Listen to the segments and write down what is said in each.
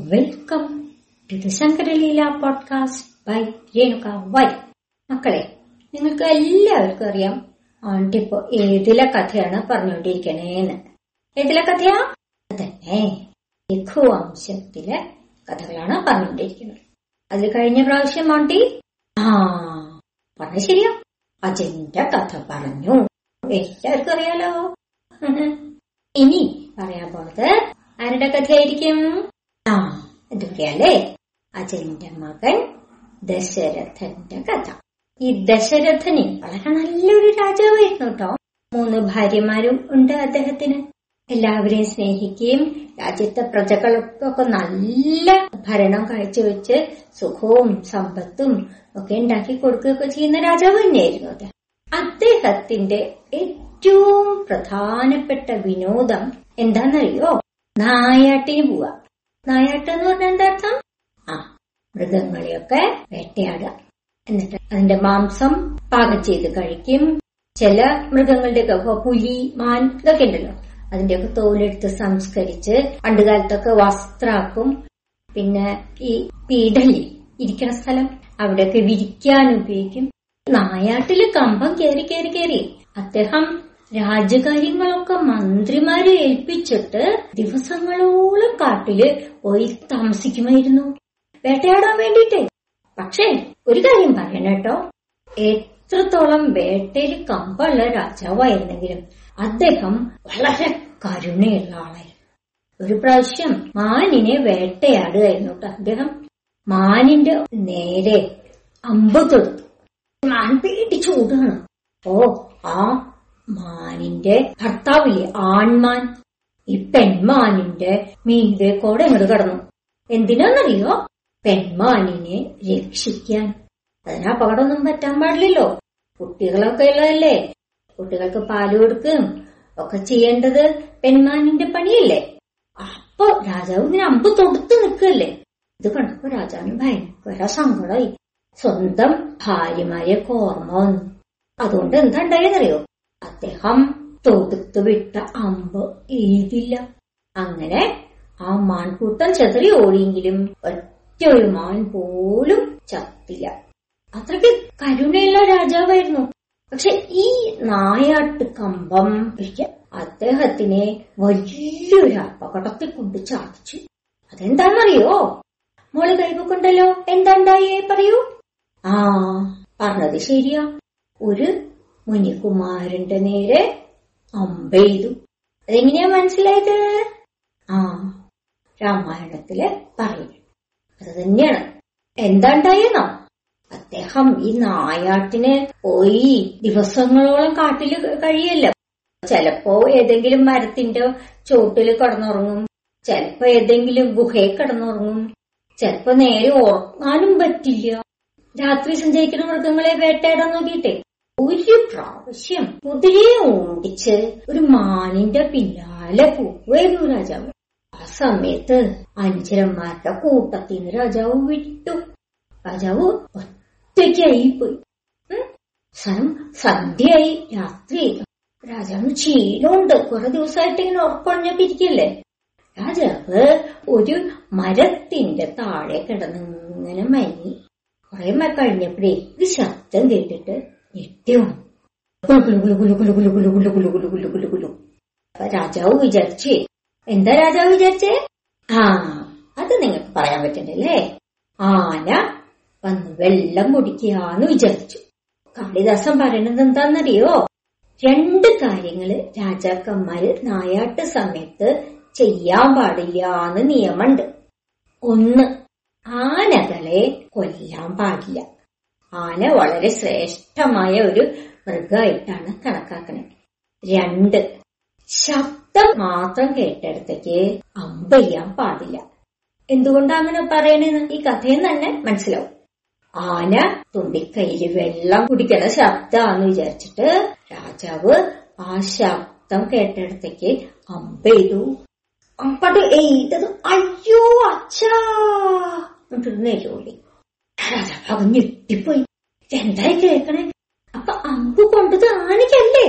Welcome to the Shankaraleela podcast by Renuka Y. മക്കളെ നിങ്ങൾക്ക് എല്ലാവർക്കും അറിയാം ആണ്ടി ഇപ്പൊ ഏതിലെ കഥയാണ് പറഞ്ഞുകൊണ്ടിരിക്കണേന്ന്. ഏതിലെ കഥയാ? അതന്നെ. ലഘുവംശത്തിലെ കഥകളാണ് പറഞ്ഞുകൊണ്ടിരിക്കുന്നത്. അതിൽ കഴിഞ്ഞ പ്രാവശ്യം ആണ്ടി? ആ പറഞ്ഞ ശരിയാ. അജന്റെ കഥ പറഞ്ഞു. എല്ലാവർക്കും അറിയാലോ? ഇനി പറയാൻ പോണത് ആരുടെ കഥയായിരിക്കും? ഇത് അജന്റെ മകൻ ദശരഥന്റെ കഥ. ഈ ദശരഥന് വളരെ നല്ലൊരു രാജാവായിരുന്നു കേട്ടോ. മൂന്ന് ഭാര്യമാരും ഉണ്ട് അദ്ദേഹത്തിന്. എല്ലാവരെയും സ്നേഹിക്കുകയും രാജ്യത്തെ പ്രജകൾക്കൊക്കെ നല്ല ഭരണം കാഴ്ചവെച്ച് സുഖവും സമ്പത്തും ഒക്കെ ഉണ്ടാക്കി കൊടുക്കുകയൊക്കെ ചെയ്യുന്ന രാജാവ് തന്നെയായിരുന്നു അദ്ദേഹം. അദ്ദേഹത്തിന്റെ ഏറ്റവും പ്രധാനപ്പെട്ട വിനോദം എന്താണെന്നറിയോ? നായാട്ടിന് പോവാ. നായാട്ട് എന്ന് പറഞ്ഞ എന്താ അർത്ഥം? ആ മൃഗങ്ങളെയൊക്കെ വേട്ടയാടുക. എന്നിട്ട് അതിന്റെ മാംസം പാകം ചെയ്ത് കഴിക്കും. ചില മൃഗങ്ങളുടെയൊക്കെ പുലി മാൻ ഇതൊക്കെ ഉണ്ടല്ലോ. അതിന്റെയൊക്കെ തോലെടുത്ത് സംസ്കരിച്ച് പണ്ടുകാലത്തൊക്കെ വസ്ത്രാക്കും. പിന്നെ ഈ പീഡലി ഇരിക്കണ സ്ഥലം. അവിടെയൊക്കെ വിരിക്കാൻ ഉപയോഗിക്കും. നായാട്ടിൽ കമ്പം കയറി കയറി കയറി അദ്ദേഹം രാജകാര്യങ്ങളൊക്കെ മന്ത്രിമാരെ ഏൽപ്പിച്ചിട്ട് ദിവസങ്ങളോളം കാട്ടിൽ പോയി താമസിക്കുമായിരുന്നു. വേട്ടയാടാൻ വേണ്ടിട്ട് പക്ഷേ ഒരു കാര്യം പറയണേട്ടോ എത്രത്തോളം വേട്ടയിൽ കമ്പുള്ള രാജാവായിരുന്നെങ്കിലും അദ്ദേഹം വളരെ കരുണയുള്ള ആളായിരുന്നു. ഒരു പ്രാവശ്യം മാനിനെ വേട്ടയാടുകയായിരുന്നു കേട്ടോ അദ്ദേഹം. മാനിന്റെ നേരെ അമ്പ് തൊടുത്തു. മാൻ പേടിച്ചോടുകയാണ് ഓ ആ മാനിന്റെ ഭർത്താവില്ലേ? ആൺമാൻ. ഈ പെൺമാനിന്റെ മീതെ കൂടെ ഇങ്ങോട്ട് കടന്നു. എന്തിനാന്നറിയോ? പെൺമാനിനെ രക്ഷിക്കാൻ. അതിന് അപകടമൊന്നും പറ്റാൻ പാടില്ലല്ലോ. കുട്ടികളൊക്കെ ഉള്ളതല്ലേ? കുട്ടികൾക്ക് പാൽ കൊടുക്കും. ഒക്കെ ചെയ്യേണ്ടത് പെൺമാനിന്റെ പണിയല്ലേ? അപ്പൊ രാജാവ് ഇങ്ങനെ അമ്പ് തൊടുത്ത് നിൽക്കല്ലേ ഇത് കണ്ടപ്പോ രാജാവിന് ഭയങ്കര സങ്കടമായി. സ്വന്തം ഭാര്യമാരെ ഓർമ്മ വന്നു. അതുകൊണ്ട് എന്താ ഉണ്ടായെന്നറിയോ അദ്ദേഹം തൊടുത്തു വിട്ട അമ്പ് എഴുതില്ല. അങ്ങനെ ആ മാൻകൂട്ടം ചെതറി ഓടിയെങ്കിലും ഒറ്റ ഒരു മാൻ പോലും ചത്തില്ല. അത്രയ്ക്ക് കരുണയുള്ള രാജാവായിരുന്നു. പക്ഷെ ഈ നായാട്ട് കമ്പം അദ്ദേഹത്തിനെ വലിയൊരു അപകടത്തിൽ കൊണ്ട് ചാടിച്ചു. അതെന്താണെന്നറിയോ? മോൾ കൈവക്കൊണ്ടല്ലോ എന്താണ്ടായേ? പറയൂ. ആ പറഞ്ഞത് ശരിയാ. ഒരു മുനികുമാരന്റെ നേരെ അമ്പെയ്തു. അതെങ്ങനെയാ മനസ്സിലായത്? ആ രാമായണത്തിൽ പറയും അത് തന്നെയാണ്. എന്താണ്ടായിരുന്നോ അദ്ദേഹം ഈ നായാട്ടിന് പോയി ദിവസങ്ങളോളം കാട്ടിൽ കഴിയല്ല. ചിലപ്പോ ഏതെങ്കിലും മരത്തിന്റെ ചോട്ടിൽ കിടന്നുറങ്ങും. ചിലപ്പോ ഏതെങ്കിലും ഗുഹയിൽ കിടന്നുറങ്ങും. ചിലപ്പോ നേരെ ഉറങ്ങാനും പറ്റില്ല. രാത്രി സഞ്ചരിക്കുന്ന മൃഗങ്ങളെ വേട്ടയാടാൻ നോക്കിയിട്ടേ. ഒരു പ്രാവശ്യം കുതിരയെ ഓടിച്ച് ഒരു മാനിന്റെ പിന്നാലെ പോവായിരുന്നു രാജാവ്. ആ സമയത്ത് അഞ്ചരന്മാരുടെ കൂട്ടത്തിൽ നിന്ന് രാജാവ് വിട്ടു. രാജാവ് ഒറ്റയ്ക്കായി പോയി സ്ഥലം സന്ധ്യയായി രാത്രി. രാജാവിന് ക്ഷീണമുണ്ട് കുറെ ദിവസമായിട്ട് ഇങ്ങനെ ഇരിക്കല്ലേ? രാജാവ് ഒരു മരത്തിന്റെ താഴെ കിടന്നിങ്ങനെ മയങ്ങി. കുറെ കഴിഞ്ഞപ്പോഴേ ഒരു ശബ്ദം കേട്ടിട്ട് വന്നു രാജാവ് വിചാരിച്ചേ എന്താ രാജാവ് വിചാരിച്ചേ ആ അത് നിങ്ങൾക്ക് പറയാൻ പറ്റണ്ടല്ലേ ആന വന്ന് വെള്ളം കുടിക്കാന്ന് വിചാരിച്ചു കാളിദാസൻ പറയണത് എന്താന്നറിയോ രണ്ട് കാര്യങ്ങൾ രാജാക്കന്മാര് നായാട്ട് സമയത്ത് ചെയ്യാൻ പാടില്ലാന്ന് നിയമമുണ്ട് ഒന്ന് ആനകളെ കൊല്ലാൻ പാടില്ല ആന വളരെ ശ്രേഷ്ഠമായ ഒരു മൃഗമായിട്ടാണ് കണക്കാക്കുന്നത്. രണ്ട്. ശബ്ദം മാത്രം കേട്ടടുത്തേക്ക് അമ്പയ്യാൻ പാടില്ല. എന്തുകൊണ്ടാ അങ്ങനെ പറയണെന്ന് ഈ കഥയിൽ തന്നെ മനസ്സിലാവും. ആന തുമ്പിക്കൈയിൽ വെള്ളം കുടിക്കണ ശബ്ദാന്ന് വിചാരിച്ചിട്ട് രാജാവ് ആ ശബ്ദം കേട്ടെടുത്തേക്ക് അമ്പെയ്തു. അമ്പട്ട് എയ്തത് അയ്യോ അച്ഛാ! എന്നിട്ട് നെല്ലോളി രാജാവ് ഞെട്ടിപ്പോയി എന്തായി കേൾക്കണേ അപ്പൊ അമ്പ് കൊണ്ടത് ആണിക്കല്ലേ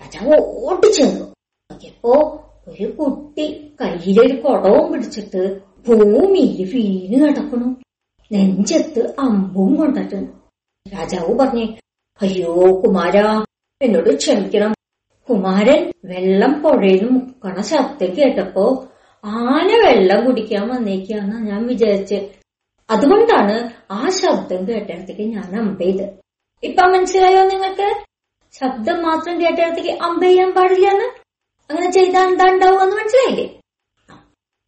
രാജാവ് ഓടിച്ചേർന്നു നോക്കിയപ്പോ ഒരു കുട്ടി കയ്യിലൊരു കുടവും പിടിച്ചിട്ട് ഭൂമിയിൽ വീണ് കിടക്കണു നെഞ്ചത്ത് അമ്പും കൊണ്ടിട്ടു. രാജാവ് പറഞ്ഞു അയ്യോ കുമാര എന്നോട് ക്ഷമിക്കണം. കുമാരൻ വെള്ളം പുഴയിൽ മുക്കണ ശബ്ദം കേട്ടപ്പോ ആന വെള്ളം കുടിക്കാൻ വന്നേക്കാന്ന് ഞാൻ വിചാരിച്ച്. അതുകൊണ്ടാണ് ആ ശബ്ദം കേട്ടിടത്തേക്ക് ഞാൻ അമ്പെയ്ത്. ഇപ്പൊ മനസ്സിലായോ നിങ്ങൾക്ക്? ശബ്ദം മാത്രം കേട്ടിടത്തേക്ക് പാടില്ല എന്ന് അങ്ങനെ ചെയ്താൽ എന്താ ഉണ്ടാവുമെന്ന് മനസ്സിലായില്ലേ?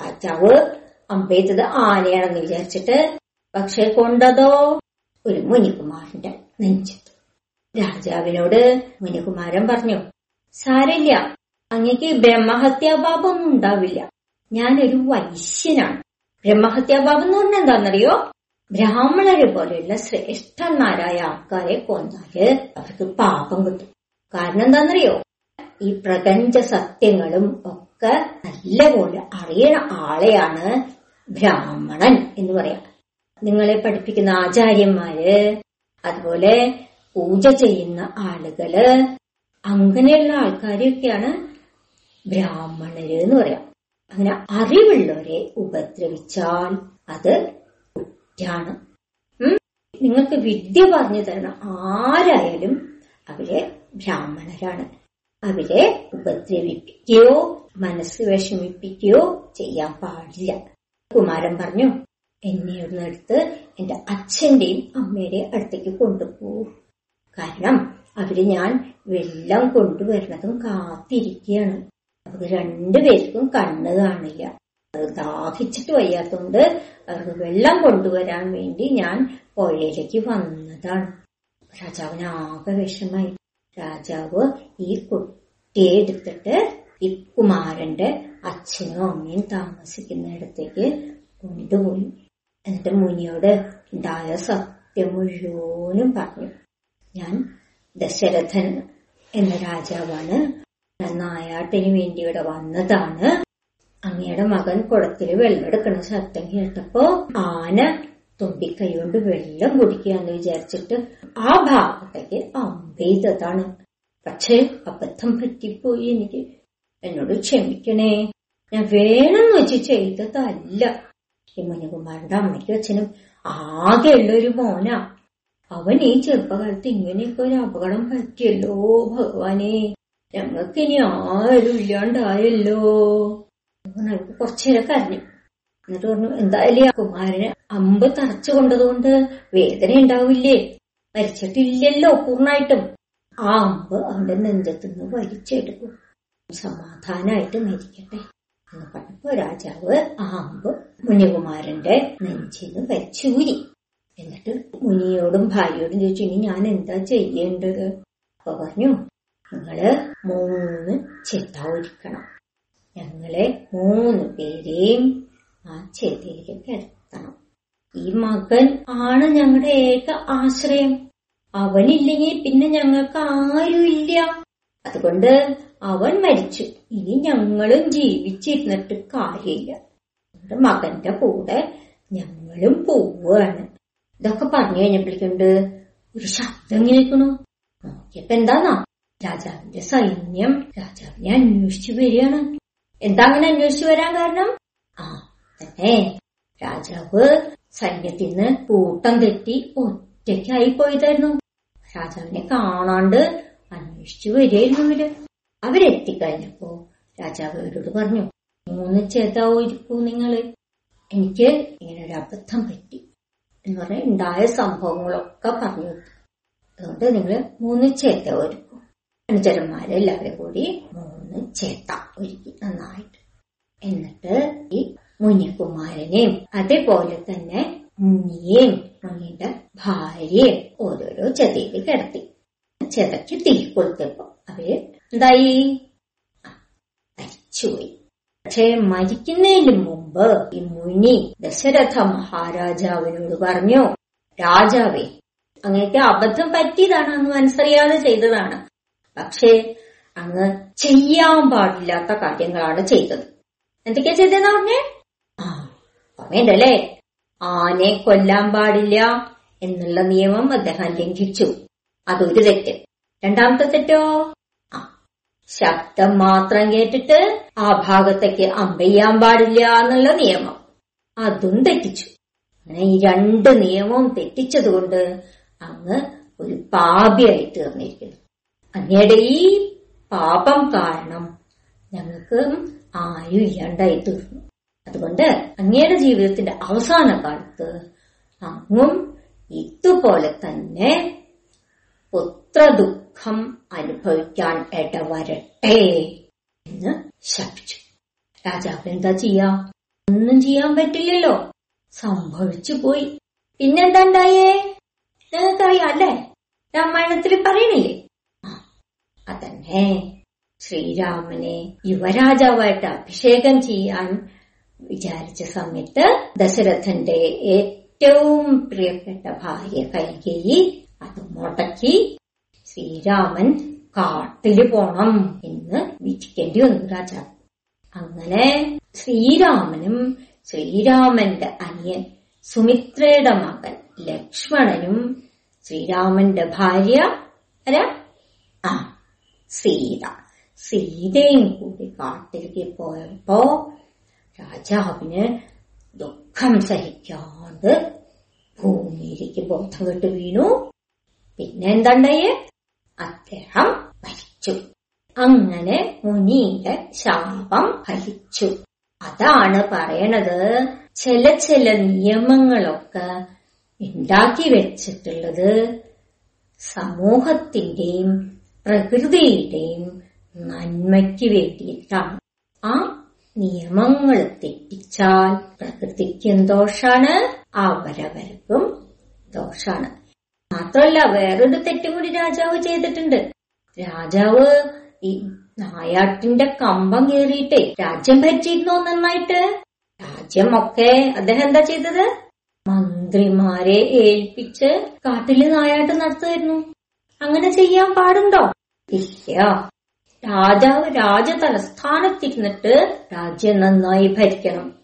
രാജാവ് അമ്പെയ്തത് ആനയാണെന്ന് വിചാരിച്ചിട്ട് പക്ഷെ കൊണ്ടതോ? ഒരു മുനികുമാരന്റെ നെഞ്ചത്ത്. രാജാവിനോട് മുനികുമാരൻ പറഞ്ഞു സാരില്ല അങ്ങക്ക് ബ്രഹ്മഹത്യാപാപമൊന്നും ഉണ്ടാവില്ല. ഞാനൊരു വൈശ്യനാണ്. ബ്രഹ്മഹത്യാപാപം എന്ന് പറഞ്ഞാൽ എന്താണെന്നറിയോ ബ്രാഹ്മണരെ പോലെയുള്ള ശ്രേഷ്ഠന്മാരായ ആൾക്കാരെ കൊന്നാൽ അവർക്ക് പാപം കിട്ടും. കാരണം എന്താണെന്നറിയോ? ഈ പ്രപഞ്ച സത്യങ്ങളും ഒക്കെ നല്ലപോലെ അറിയണ ആളെയാണ് ബ്രാഹ്മണൻ എന്ന് പറയാം. നിങ്ങളെ പഠിപ്പിക്കുന്ന ആചാര്യന്മാര് അതുപോലെ പൂജ ചെയ്യുന്ന ആളുകൾ അങ്ങനെയുള്ള ആൾക്കാരെയൊക്കെയാണ് ബ്രാഹ്മണര് എന്ന് പറയാം. അങ്ങനെ അറിവുള്ളവരെ ഉപദ്രവിച്ചാൽ അത് കുറ്റാണ്. നിങ്ങൾക്ക് വിദ്യ പറഞ്ഞു തരണം ആരായാലും അവരെ ബ്രാഹ്മണരാണ്. അവരെ ഉപദ്രവിപ്പിക്കുകയോ മനസ്സ് വിഷമിപ്പിക്കുകയോ ചെയ്യാൻ പാടില്ല. കുമാരൻ പറഞ്ഞു എന്നെ ഒന്ന് എടുത്ത് എന്റെ അച്ഛന്റെയും അമ്മയുടെയും അടുത്തേക്ക് കൊണ്ടുപോകൂ കാരണം അവർ ഞാൻ വെള്ളം കൊണ്ടുവരണതും കാത്തിരിക്കുകയാണ്. അവർക്ക് രണ്ടുപേർക്കും കണ്ണ് കാണില്ല. അത് ദാഹിച്ചിട്ട് വയ്യാത്തതുകൊണ്ട് അവർക്ക് വെള്ളം കൊണ്ടുവരാൻ വേണ്ടി ഞാൻ പുഴയിലേക്ക് വന്നതാണ്. രാജാവിന് ആകെ വിഷമായി. രാജാവ് ഈ കുട്ടിയെ എടുത്തിട്ട് ഈ കുമാരന്റെ അച്ഛനും അമ്മയും താമസിക്കുന്ന ഇടത്തേക്ക് കൊണ്ടുപോയി. എന്നിട്ട് മുനിയോട് ഉണ്ടായ സത്യം മുഴുവനും പറഞ്ഞു. ഞാൻ ദശരഥൻ എന്ന രാജാവാണ്. നായാട്ടിന് വേണ്ടി ഇവിടെ വന്നതാണ്. അങ്ങയുടെ മകൻ കുടത്തിൽ വെള്ളമെടുക്കണ ശബ്ദം കേട്ടപ്പോ ആന തുമ്പിക്കൈ കൊണ്ട് വെള്ളം കുടിക്കുകയെന്ന് വിചാരിച്ചിട്ട് ആ ഭാഗത്തേക്ക് അമ്പെയ്തതാണ് പക്ഷേ അബദ്ധം പറ്റിപ്പോയി. എനിക്ക് എന്നോട് ക്ഷമിക്കണേ. ഞാൻ വേണമെന്ന് വെച്ച് ചെയ്തതല്ല. ഈ മുനികുമാരന്റെ അമ്മയ്ക്കും അച്ഛനും ആകെയുള്ള ഒരു മോനാ. അവൻ ഈ ചെറുപ്പകാലത്ത് ഇങ്ങനെയൊക്കെ ഒരു അപകടം പറ്റിയല്ലോ ഭഗവാനെ. ഞങ്ങൾക്ക് ഇനി ആരും ഇല്ലാണ്ടായല്ലോ ഞങ്ങൾക്ക് കുറച്ചേരെ കരഞ്ഞു എന്നിട്ട് പറഞ്ഞു എന്തായാലും കുമാരന് അമ്പ് തറച്ചു കൊണ്ടതുകൊണ്ട് വേദന ഉണ്ടാവില്ലേ? മരിച്ചിട്ടില്ലല്ലോ പൂർണമായിട്ടും ആ അമ്പ് അവന്റെ നെഞ്ചത്തുനിന്ന് വലിച്ചെടുക്കും. സമാധാനമായിട്ട് മരിക്കട്ടെ എന്ന് പറഞ്ഞപ്പോ രാജാവ് ആ അമ്പ് മുനികുമാരന്റെ നെഞ്ചിന്ന് വലിച്ചൂരി. എന്നിട്ട് മുനിയോടും ഭാര്യയോടും ചോദിച്ചു ഇനി ഞാൻ എന്താ ചെയ്യേണ്ടത്? അപ്പൊ പറഞ്ഞു നിങ്ങൾ മൂന്ന് ചിത ഒരുക്കണം ഞങ്ങളെ മൂന്ന് പേരെയും ആ ചെത്തിയിലേക്ക് കിടത്തണം. ഈ മകൻ ആണ് ഞങ്ങളുടെ ഏക ആശ്രയം. അവനില്ലെങ്കിൽ പിന്നെ ഞങ്ങൾക്ക് ആരുമില്ല അതുകൊണ്ട് അവൻ മരിച്ചു. ഇനി ഞങ്ങളും ജീവിച്ചിരുന്നിട്ട് കാര്യമില്ല. മകന്റെ കൂടെ ഞങ്ങളും പോവുകയാണ്. ഇതൊക്കെ പറഞ്ഞു കഴിഞ്ഞപ്പോഴേക്കുണ്ട് ഒരു ശബ്ദം കേൾക്കണു നോക്കിയപ്പോ എന്താന്നാ? രാജാവിന്റെ സൈന്യം രാജാവിനെ അന്വേഷിച്ചു വരികയാണ്. എന്താ അങ്ങനെ അന്വേഷിച്ചു വരാൻ കാരണം? ആ തന്നെ. രാജാവ് സൈന്യത്തിൽ നിന്ന് കൂട്ടം തെറ്റി ഒറ്റയ്ക്കായി പോയതായിരുന്നു. രാജാവിനെ കാണാണ്ട് അന്വേഷിച്ചു വരികയായിരുന്നു ഇവർ അവരെത്തിക്കഴിഞ്ഞപ്പോ രാജാവ് അവരോട് പറഞ്ഞു മൂന്ന് ചേതാവോ ഇരിക്കൂ നിങ്ങൾ. എനിക്ക് ഇങ്ങനെ ഒരു അബദ്ധം പറ്റി. എന്ന് പറഞ്ഞാൽ ഉണ്ടായ സംഭവങ്ങളൊക്കെ പറഞ്ഞു അതുകൊണ്ട് നിങ്ങൾ മൂന്ന് ചേത്ത ഒരുക്കും അനുചരന്മാരെല്ലാവരും കൂടി മൂന്ന് ചേട്ട ഒരുക്കി നന്നായിട്ട്. എന്നിട്ട് ഈ മുനികുമാരനെയും അതേപോലെ തന്നെ മുനിയെയും മുനിയുടെ ഭാര്യയും ഓരോരോ ചെതയിൽ കിടത്തി. ചെതയ്ക്ക് തീ കൊടുത്തപ്പോ അവർ എന്തായി? മരിച്ചുപോയി. പക്ഷേ മരിക്കുന്നതിന് മുമ്പ് ഈ മുനി ദശരഥ മഹാരാജാവിനോട് പറഞ്ഞു രാജാവേ അങ്ങനെയൊക്കെ അബദ്ധം പറ്റിയതാണ് അന്ന് മനസ്സറിയാതെ ചെയ്തതാണ്. പക്ഷേ അങ്ങ് ചെയ്യാൻ പാടില്ലാത്ത കാര്യങ്ങളാണ് ചെയ്തത്. എന്തൊക്കെയാ ചെയ്തെന്ന് പറഞ്ഞേ? ആ പറയണ്ടല്ലേ ആനെ കൊല്ലാൻ പാടില്ല എന്നുള്ള നിയമം അദ്ദേഹം ലംഘിച്ചു. അതൊരു തെറ്റ്. രണ്ടാമത്തെ തെറ്റോ? ആ ശബ്ദം മാത്രം കേട്ടിട്ട് ആ ഭാഗത്തേക്ക് അമ്പയ്യാൻ പാടില്ല എന്നുള്ള നിയമം. അതും തെറ്റിച്ചു. അങ്ങനെ ഈ രണ്ട് നിയമവും തെറ്റിച്ചതുകൊണ്ട് അങ്ങ് ഒരു പാപിയായി തീർന്നിരിക്കുന്നു. അങ്ങയുടെ ഈ പാപം കാരണം ഞങ്ങൾക്ക് ആരും ഇല്ലാണ്ടായി തീർന്നു. അതുകൊണ്ട് അങ്ങയുടെ ജീവിതത്തിന്റെ അവസാന കാലത്ത് അങ്ങും ഇതുപോലെ തന്നെ പുത്ര ദുഃഖം അനുഭവിക്കാൻ ഇടവരട്ടെ എന്ന് ശപിച്ചു. രാജാവ് എന്താ ചെയ്യാ? ഒന്നും ചെയ്യാൻ പറ്റില്ലല്ലോ. സംഭവിച്ചു പോയി. പിന്നെന്താ ഉണ്ടായേ? നിങ്ങൾക്കറിയാം അല്ലേ? രാമായണത്തിൽ പറയണില്ലേ? അതന്നെ. ശ്രീരാമനെ യുവരാജാവായിട്ട് അഭിഷേകം ചെയ്യാൻ വിചാരിച്ച സമയത്ത് ദശരഥന്റെ ഏറ്റവും പ്രിയപ്പെട്ട ഭാര്യ കൈകേയി അത് മുടക്കി ശ്രീരാമൻ കാട്ടിൽ പോണം എന്ന് വിധിക്കേണ്ടി വന്നു രാജാവ്. അങ്ങനെ ശ്രീരാമനും ശ്രീരാമന്റെ അനിയൻ സുമിത്രയുടെ മകൻ ലക്ഷ്മണനും ശ്രീരാമന്റെ ഭാര്യ ആ സീത. സീതയും കൂടി കാട്ടിലേക്ക് പോയപ്പോ രാജാവിന് ദുഃഖം സഹിക്കാണ്ട് ഭൂമിയിലേക്ക് ബോധം കെട്ട് വീണു. പിന്നെ എന്തണ്ടേ അദ്ദേഹം മരിച്ചു. അങ്ങനെ മുനിയുടെ ശാപം ഫലിച്ചു. അതാണ് പറയണത്. ചില ചില നിയമങ്ങളൊക്കെ ഉണ്ടാക്കി വെച്ചിട്ടുള്ളത് സമൂഹത്തിന്റെയും പ്രകൃതിയുടെയും നന്മയ്ക്ക് വേണ്ടിയിട്ടാണ്. ആ നിയമങ്ങൾ തെറ്റിച്ചാൽ പ്രകൃതിക്കും ദോഷാണ് അവരവർക്കും ദോഷാണ്. മാത്രമല്ല വേറൊരു തെറ്റും കൂടി രാജാവ് ചെയ്തിട്ടുണ്ട്. രാജാവ് ഈ നായാട്ടിന്റെ കമ്പം കയറിയിട്ടേ രാജ്യം ഭരിച്ചിരുന്നോ നന്നായിട്ട്? രാജ്യം ഒക്കെ അദ്ദേഹം എന്താ ചെയ്തത്? മന്ത്രിമാരെ ഏൽപ്പിച്ച് കാട്ടിൽ നായാട്ട് നടത്തുമായിരുന്നു. അങ്ങനെ ചെയ്യാൻ പാടുണ്ടോ? ഇല്ല. രാജാവ് രാജ തലസ്ഥാനത്തിരുന്നിട്ട് രാജ്യം നന്നായി ഭരിക്കണം.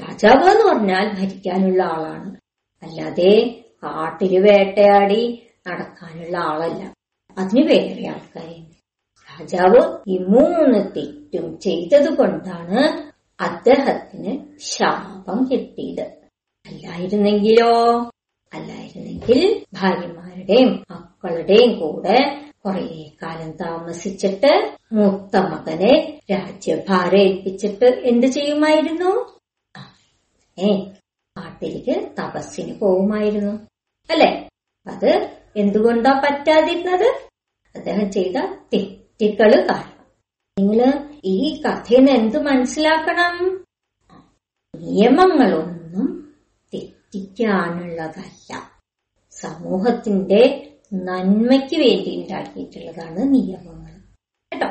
രാജാവ് എന്ന് പറഞ്ഞാൽ ഭരിക്കാനുള്ള ആളാണ്. അല്ലാതെ കാട്ടിൽ വേട്ടയാടി നടക്കാനുള്ള ആളല്ല. അതിന് വേറെ ആൾക്കാരുണ്ട് രാജാവ് ഈ മൂന്ന് തെറ്റും ചെയ്തത് കൊണ്ടാണ് അദ്ദേഹത്തിന് ശാപം കിട്ടിയത്. അല്ലായിരുന്നെങ്കിലോ? അല്ലായിരുന്നെങ്കിൽ ഭാര്യമാരുടെയും മക്കളുടെയും കൂടെ കുറെ കാലം താമസിച്ചിട്ട് മൂത്ത മകനെ രാജ്യഭാരം ഏൽപ്പിച്ചിട്ട് എന്ത് ചെയ്യുമായിരുന്നു? ഏ കാട്ടിലേക്ക് തപസ്സിന് പോവുമായിരുന്നു. അല്ലെ? അത് എന്തുകൊണ്ടാ പറ്റാതിരുന്നത്? അദ്ദേഹം ചെയ്ത തെറ്റുകൾ കാരണം. നിങ്ങൾ ഈ കഥയിൽ നിന്ന് എന്ത് മനസ്സിലാക്കണം? നിയമങ്ങളൊന്നും തെറ്റിക്കാനുള്ളതല്ല. സമൂഹത്തിന്റെ നന്മയ്ക്ക് വേണ്ടി ഉണ്ടാക്കിയിട്ടുള്ളതാണ് നിയമങ്ങൾ. കേട്ടോ?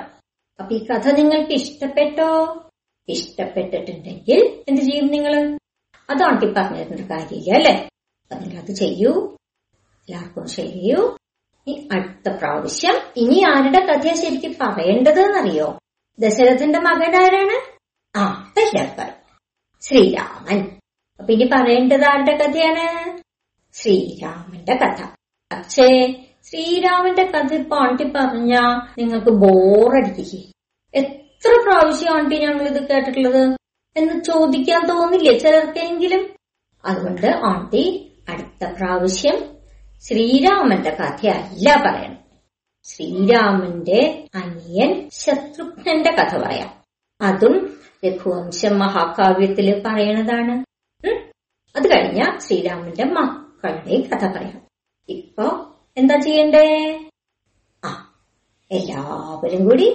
അപ്പൊ ഈ കഥ നിങ്ങൾക്ക് ഇഷ്ടപ്പെട്ടോ? ഇഷ്ടപ്പെട്ടിട്ടുണ്ടെങ്കിൽ എന്ത് ചെയ്യും നിങ്ങൾ അതാണ് ഈ പറഞ്ഞിരുന്ന കാര്യമില്ല അല്ലെ? അപ്പൊ നിങ്ങൾ അത് ചെയ്യൂ. എല്ലാവർക്കും ഷെയർ ചെയ്യൂ. ഇനി അടുത്ത പ്രാവശ്യം ഇനി ആരുടെ കഥയാ ശരിക്കും പറയേണ്ടത് എന്നറിയോ ദശരഥന്റെ മകൻ ആരാണ്? ആ ദശരഥൻ. ശ്രീരാമൻ. അപ്പൊ ഇനി പറയേണ്ടത് ആരുടെ കഥയാണ്? ശ്രീരാമന്റെ കഥ. പക്ഷേ ശ്രീരാമന്റെ കഥ ഇപ്പൊ ആണ്ടി പറഞ്ഞ നിങ്ങൾക്ക് ബോറടിക്കേ. എത്ര പ്രാവശ്യം ആണ്ടി ഞങ്ങൾ ഇത് കേട്ടിട്ടുള്ളത് എന്ന് ചോദിക്കാൻ തോന്നില്ലേ ചിലർക്കെങ്കിലും? അതുകൊണ്ട് ആണ്ടി അടുത്ത പ്രാവശ്യം ശ്രീരാമന്റെ കഥയല്ല പറയണം. ശ്രീരാമന്റെ അനിയൻ ശത്രുഘ്നന്റെ കഥ പറയാം. അതും രഘുവംശം മഹാകാവ്യത്തിൽ പറയണതാണ്. അത് കഴിഞ്ഞ ശ്രീരാമന്റെ മക്കളുടെ കഥ പറയാം. ഇപ്പൊ എന്താ ചെയ്യണ്ടേ? ആ എല്ലാവരും കൂടി